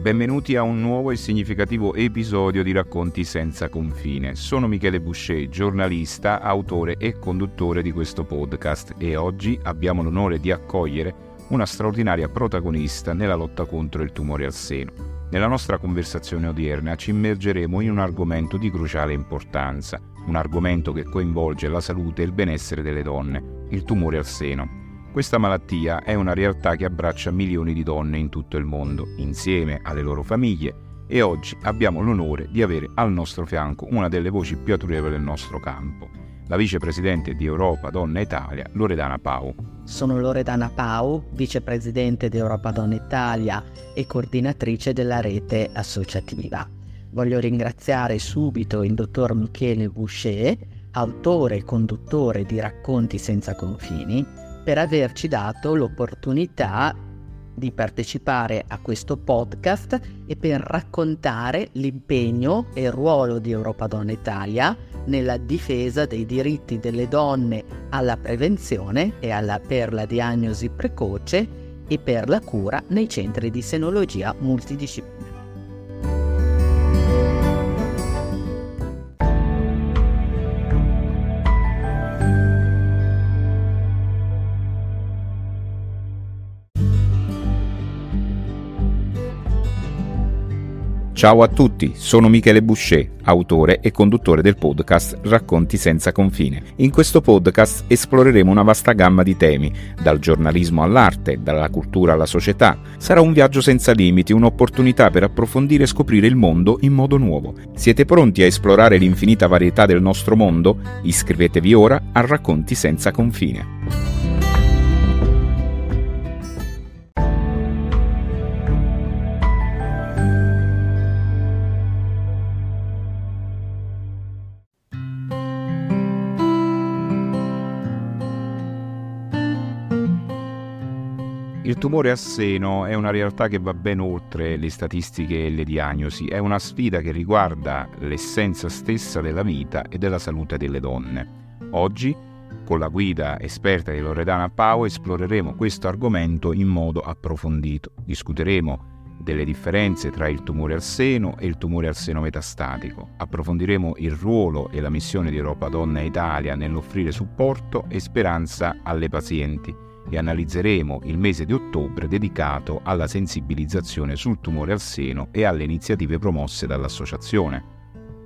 Benvenuti a un nuovo e significativo episodio di Racconti senza confine. Sono Michele Boucher, giornalista, autore e conduttore di questo podcast e oggi abbiamo l'onore di accogliere una straordinaria protagonista nella lotta contro il tumore al seno. Nella nostra conversazione odierna ci immergeremo in un argomento di cruciale importanza, un argomento che coinvolge la salute e il benessere delle donne, il tumore al seno. Questa malattia è una realtà che abbraccia milioni di donne in tutto il mondo, insieme alle loro famiglie, e oggi abbiamo l'onore di avere al nostro fianco una delle voci più autorevoli del nostro campo, la vicepresidente di Europa Donna Italia, Loredana Pau. Sono Loredana Pau, vicepresidente di Europa Donna Italia e coordinatrice della rete associativa. Voglio ringraziare subito il dottor Michele Boucher, autore e conduttore di Racconti senza confini, per averci dato l'opportunità di partecipare a questo podcast e per raccontare l'impegno e il ruolo di Europa Donna Italia nella difesa dei diritti delle donne alla prevenzione e alla, per la diagnosi precoce e per la cura nei centri di senologia multidisciplinare. Ciao a tutti, sono Michele Boucher, autore e conduttore del podcast Racconti senza confine. In questo podcast esploreremo una vasta gamma di temi, dal giornalismo all'arte, dalla cultura alla società. Sarà un viaggio senza limiti, un'opportunità per approfondire e scoprire il mondo in modo nuovo. Siete pronti a esplorare l'infinita varietà del nostro mondo? Iscrivetevi ora a Racconti senza confine. Il tumore al seno è una realtà che va ben oltre le statistiche e le diagnosi, è una sfida che riguarda l'essenza stessa della vita e della salute delle donne. Oggi, con la guida esperta di Loredana Pau, esploreremo questo argomento in modo approfondito. Discuteremo delle differenze tra il tumore al seno e il tumore al seno metastatico. Approfondiremo il ruolo e la missione di Europa Donna Italia nell'offrire supporto e speranza alle pazienti e analizzeremo il mese di ottobre dedicato alla sensibilizzazione sul tumore al seno e alle iniziative promosse dall'associazione.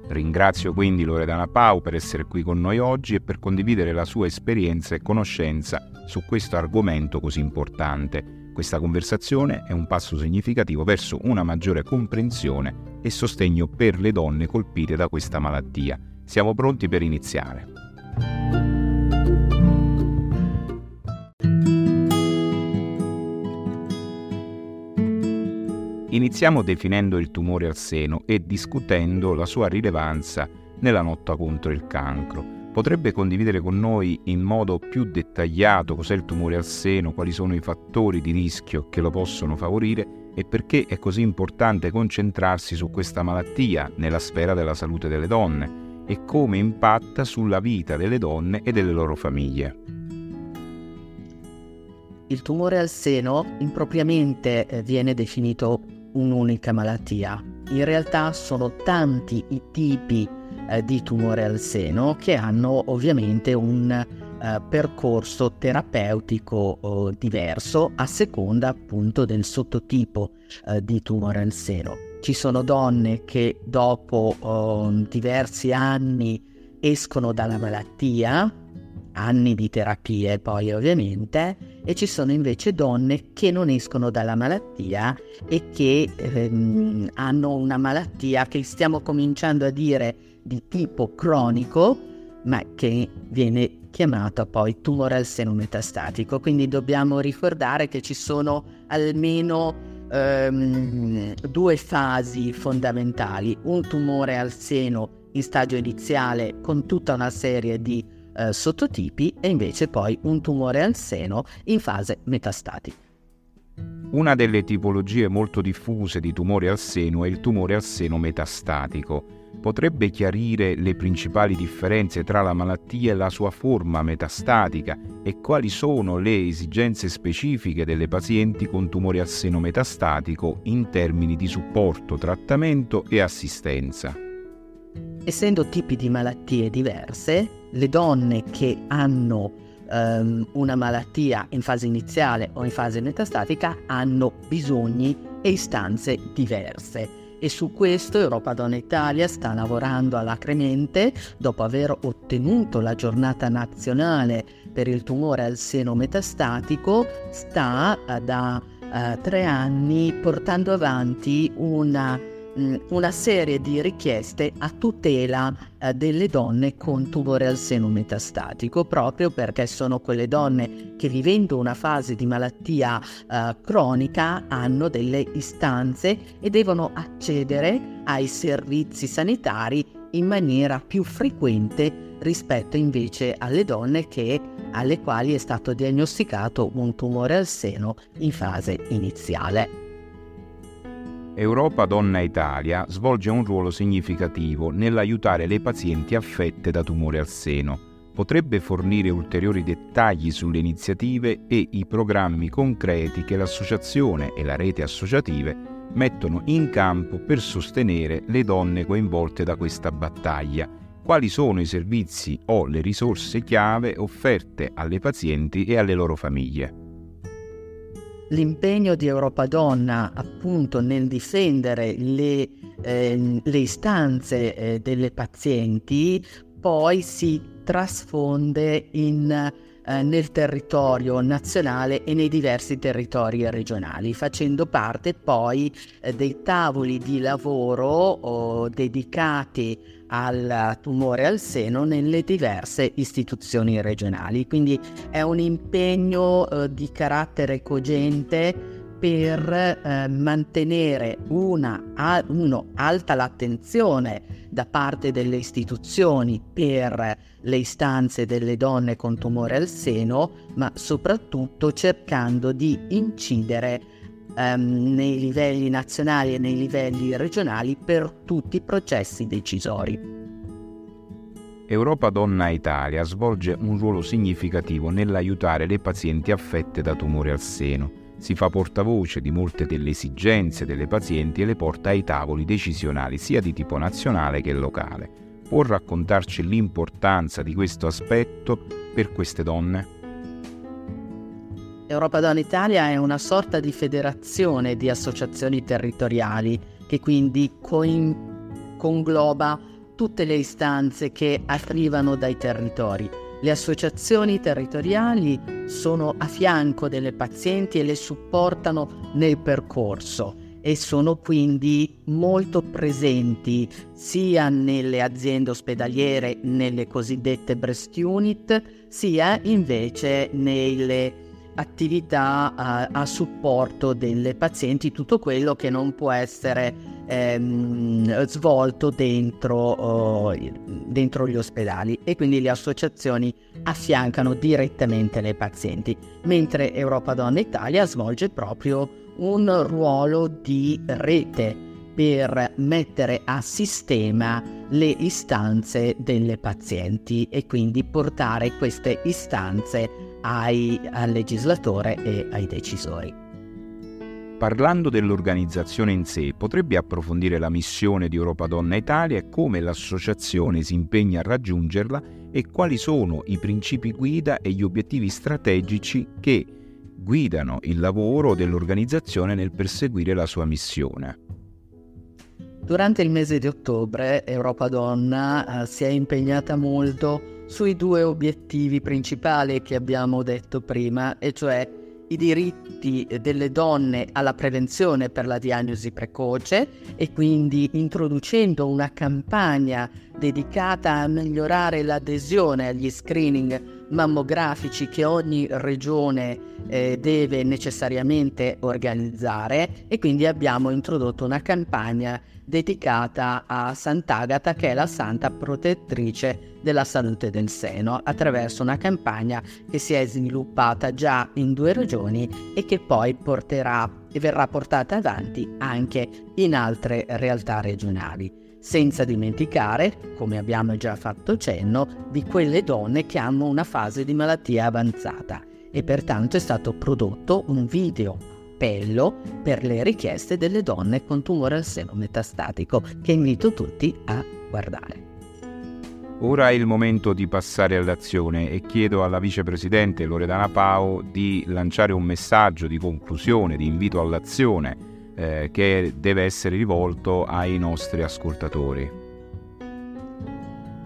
Ringrazio quindi Loredana Pau per essere qui con noi oggi e per condividere la sua esperienza e conoscenza su questo argomento così importante. Questa conversazione è un passo significativo verso una maggiore comprensione e sostegno per le donne colpite da questa malattia. Siamo pronti per iniziare. Iniziamo definendo il tumore al seno e discutendo la sua rilevanza nella lotta contro il cancro. Potrebbe condividere con noi in modo più dettagliato cos'è il tumore al seno, quali sono i fattori di rischio che lo possono favorire e perché è così importante concentrarsi su questa malattia nella sfera della salute delle donne e come impatta sulla vita delle donne e delle loro famiglie. Il tumore al seno impropriamente eh, viene definito un'unica malattia. In realtà sono tanti i tipi eh, di tumore al seno che hanno ovviamente un eh, percorso terapeutico eh, diverso a seconda appunto del sottotipo eh, di tumore al seno. Ci sono donne che dopo oh, diversi anni escono dalla malattia anni di terapie poi ovviamente e ci sono invece donne che non escono dalla malattia e che ehm, hanno una malattia che stiamo cominciando a dire di tipo cronico ma che viene chiamata poi tumore al seno metastatico. Quindi dobbiamo ricordare che ci sono almeno ehm, due fasi fondamentali. Un tumore al seno in stadio iniziale con tutta una serie di eh, sottotipi e invece poi un tumore al seno in fase metastatica. Una delle tipologie molto diffuse di tumore al seno è il tumore al seno metastatico. potrebbe chiarire le principali differenze tra la malattia e la sua forma metastatica e quali sono le esigenze specifiche delle pazienti con tumore al seno metastatico in termini di supporto, trattamento e assistenza. Essendo tipi di malattie diverse, le donne che hanno um, una malattia in fase iniziale o in fase metastatica hanno bisogni e istanze diverse. E su questo Europa Donna Italia sta lavorando alacremente dopo aver ottenuto la giornata nazionale per il tumore al seno metastatico, sta eh, da uh, tre anni portando avanti una Mm, una serie di richieste a tutela eh, delle donne con tumore al seno metastatico, proprio perché sono quelle donne che vivendo una fase di malattia eh, cronica hanno delle istanze e devono accedere ai servizi sanitari in maniera più frequente rispetto invece alle donne che, alle quali è stato diagnosticato un tumore al seno in fase iniziale. Europa Donna Italia svolge un ruolo significativo nell'aiutare le pazienti affette da tumore al seno. Potrebbe fornire ulteriori dettagli sulle iniziative e i programmi concreti che l'associazione e la rete associative mettono in campo per sostenere le donne coinvolte da questa battaglia. Quali sono i servizi o le risorse chiave offerte alle pazienti e alle loro famiglie? L'impegno di Europa Donna appunto nel difendere le, eh, le istanze eh, delle pazienti poi si trasfonde in, eh, nel territorio nazionale e nei diversi territori regionali, facendo parte poi eh, dei tavoli di lavoro oh, dedicati al tumore al seno nelle diverse istituzioni regionali. Quindi è un impegno eh, di carattere cogente per eh, mantenere una uno, alta l'attenzione da parte delle istituzioni per le istanze delle donne con tumore al seno, ma soprattutto cercando di incidere ehm, nei livelli nazionali e nei livelli regionali per tutti i processi decisori. Europa Donna Italia svolge un ruolo significativo nell'aiutare le pazienti affette da tumore al seno. Si fa portavoce di molte delle esigenze delle pazienti e le porta ai tavoli decisionali sia di tipo nazionale che locale. Può raccontarci l'importanza di questo aspetto per queste donne? Europa Donna Italia è una sorta di federazione di associazioni territoriali che quindi coin- congloba tutte le istanze che arrivano dai territori. Le associazioni territoriali sono a fianco delle pazienti e le supportano nel percorso e sono quindi molto presenti sia nelle aziende ospedaliere, nelle cosiddette breast unit, sia invece nelle attività a, a, supporto delle pazienti, tutto quello che non può essere ehm, svolto dentro, oh, dentro gli ospedali e quindi le associazioni affiancano direttamente le pazienti, mentre Europa Donna Italia svolge proprio un ruolo di rete per mettere a sistema le istanze delle pazienti e quindi portare queste istanze ai, al legislatore e ai decisori. Parlando dell'organizzazione in sé, potrebbe approfondire la missione di Europa Donna Italia e come l'associazione si impegna a raggiungerla e quali sono i principi guida e gli obiettivi strategici che guidano il lavoro dell'organizzazione nel perseguire la sua missione. Durante il mese di ottobre Europa Donna eh, si è impegnata molto sui due obiettivi principali che abbiamo detto prima, e cioè i diritti delle donne alla prevenzione per la diagnosi precoce e quindi introducendo una campagna dedicata a migliorare l'adesione agli screening mammografici che ogni regione eh, deve necessariamente organizzare e quindi abbiamo introdotto una campagna dedicata a Sant'Agata che è la santa protettrice della salute del seno attraverso una campagna che si è sviluppata già in due regioni e che poi porterà e verrà portata avanti anche in altre realtà regionali. Senza dimenticare, come abbiamo già fatto cenno, di quelle donne che hanno una fase di malattia avanzata e pertanto è stato prodotto un video appello per le richieste delle donne con tumore al seno metastatico che invito tutti a guardare. Ora è il momento di passare all'azione e chiedo alla vicepresidente Loredana Pau di lanciare un messaggio di conclusione, di invito all'azione eh, che deve essere rivolto ai nostri ascoltatori.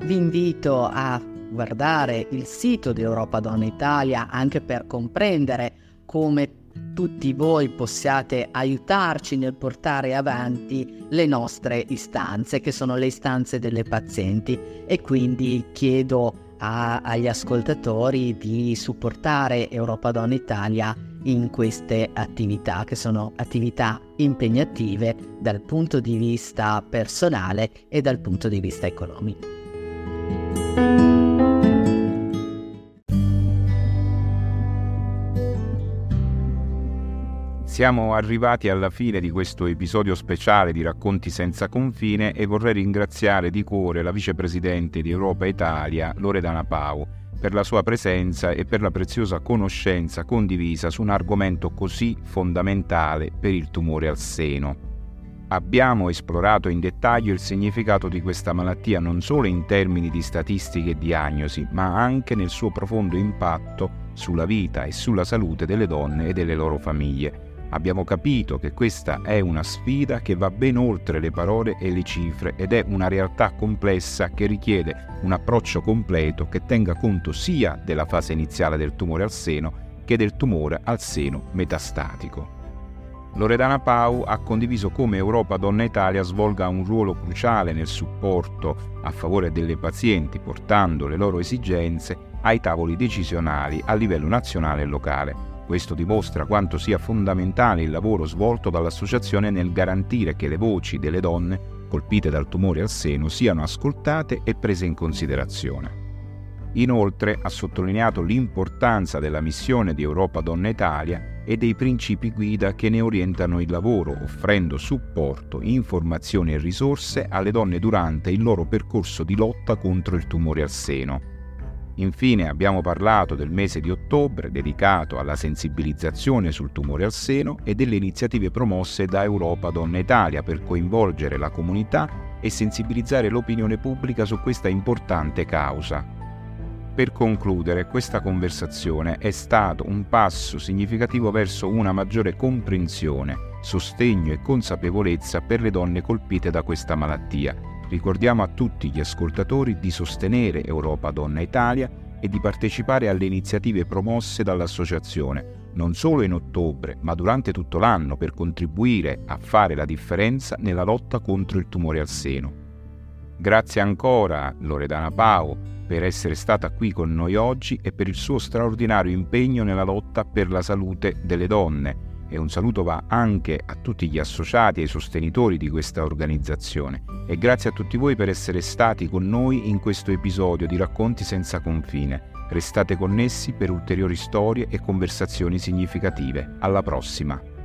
Vi invito a guardare il sito di Europa Donna Italia anche per comprendere come tutti voi possiate aiutarci nel portare avanti le nostre istanze, che sono le istanze delle pazienti. E quindi chiedo a, agli ascoltatori di supportare Europa Donna Italia in queste attività, che sono attività impegnative dal punto di vista personale e dal punto di vista economico. Siamo arrivati alla fine di questo episodio speciale di Racconti senza confine e vorrei ringraziare di cuore la vicepresidente di Europa Italia, Loredana Pau, per la sua presenza e per la preziosa conoscenza condivisa su un argomento così fondamentale per il tumore al seno. Abbiamo esplorato in dettaglio il significato di questa malattia non solo in termini di statistiche e diagnosi, ma anche nel suo profondo impatto sulla vita e sulla salute delle donne e delle loro famiglie Abbiamo capito che questa è una sfida che va ben oltre le parole e le cifre ed è una realtà complessa che richiede un approccio completo che tenga conto sia della fase iniziale del tumore al seno che del tumore al seno metastatico. Loredana Pau ha condiviso come Europa Donna Italia svolga un ruolo cruciale nel supporto a favore delle pazienti portando le loro esigenze ai tavoli decisionali a livello nazionale e locale questo dimostra quanto sia fondamentale il lavoro svolto dall'associazione nel garantire che le voci delle donne colpite dal tumore al seno siano ascoltate e prese in considerazione. Inoltre ha sottolineato l'importanza della missione di Europa Donna Italia e dei principi guida che ne orientano il lavoro, offrendo supporto, informazioni e risorse alle donne durante il loro percorso di lotta contro il tumore al seno Infine abbiamo parlato del mese di ottobre dedicato alla sensibilizzazione sul tumore al seno e delle iniziative promosse da Europa Donna Italia per coinvolgere la comunità e sensibilizzare l'opinione pubblica su questa importante causa. Per concludere, questa conversazione è stato un passo significativo verso una maggiore comprensione, sostegno e consapevolezza per le donne colpite da questa malattia Ricordiamo a tutti gli ascoltatori di sostenere Europa Donna Italia e di partecipare alle iniziative promosse dall'associazione, non solo in ottobre, ma durante tutto l'anno per contribuire a fare la differenza nella lotta contro il tumore al seno. Grazie ancora Loredana Pau per essere stata qui con noi oggi e per il suo straordinario impegno nella lotta per la salute delle donne e un saluto va anche a tutti gli associati e ai sostenitori di questa organizzazione e grazie a tutti voi per essere stati con noi in questo episodio di Racconti senza confine. Restate connessi per ulteriori storie e conversazioni significative. Alla prossima!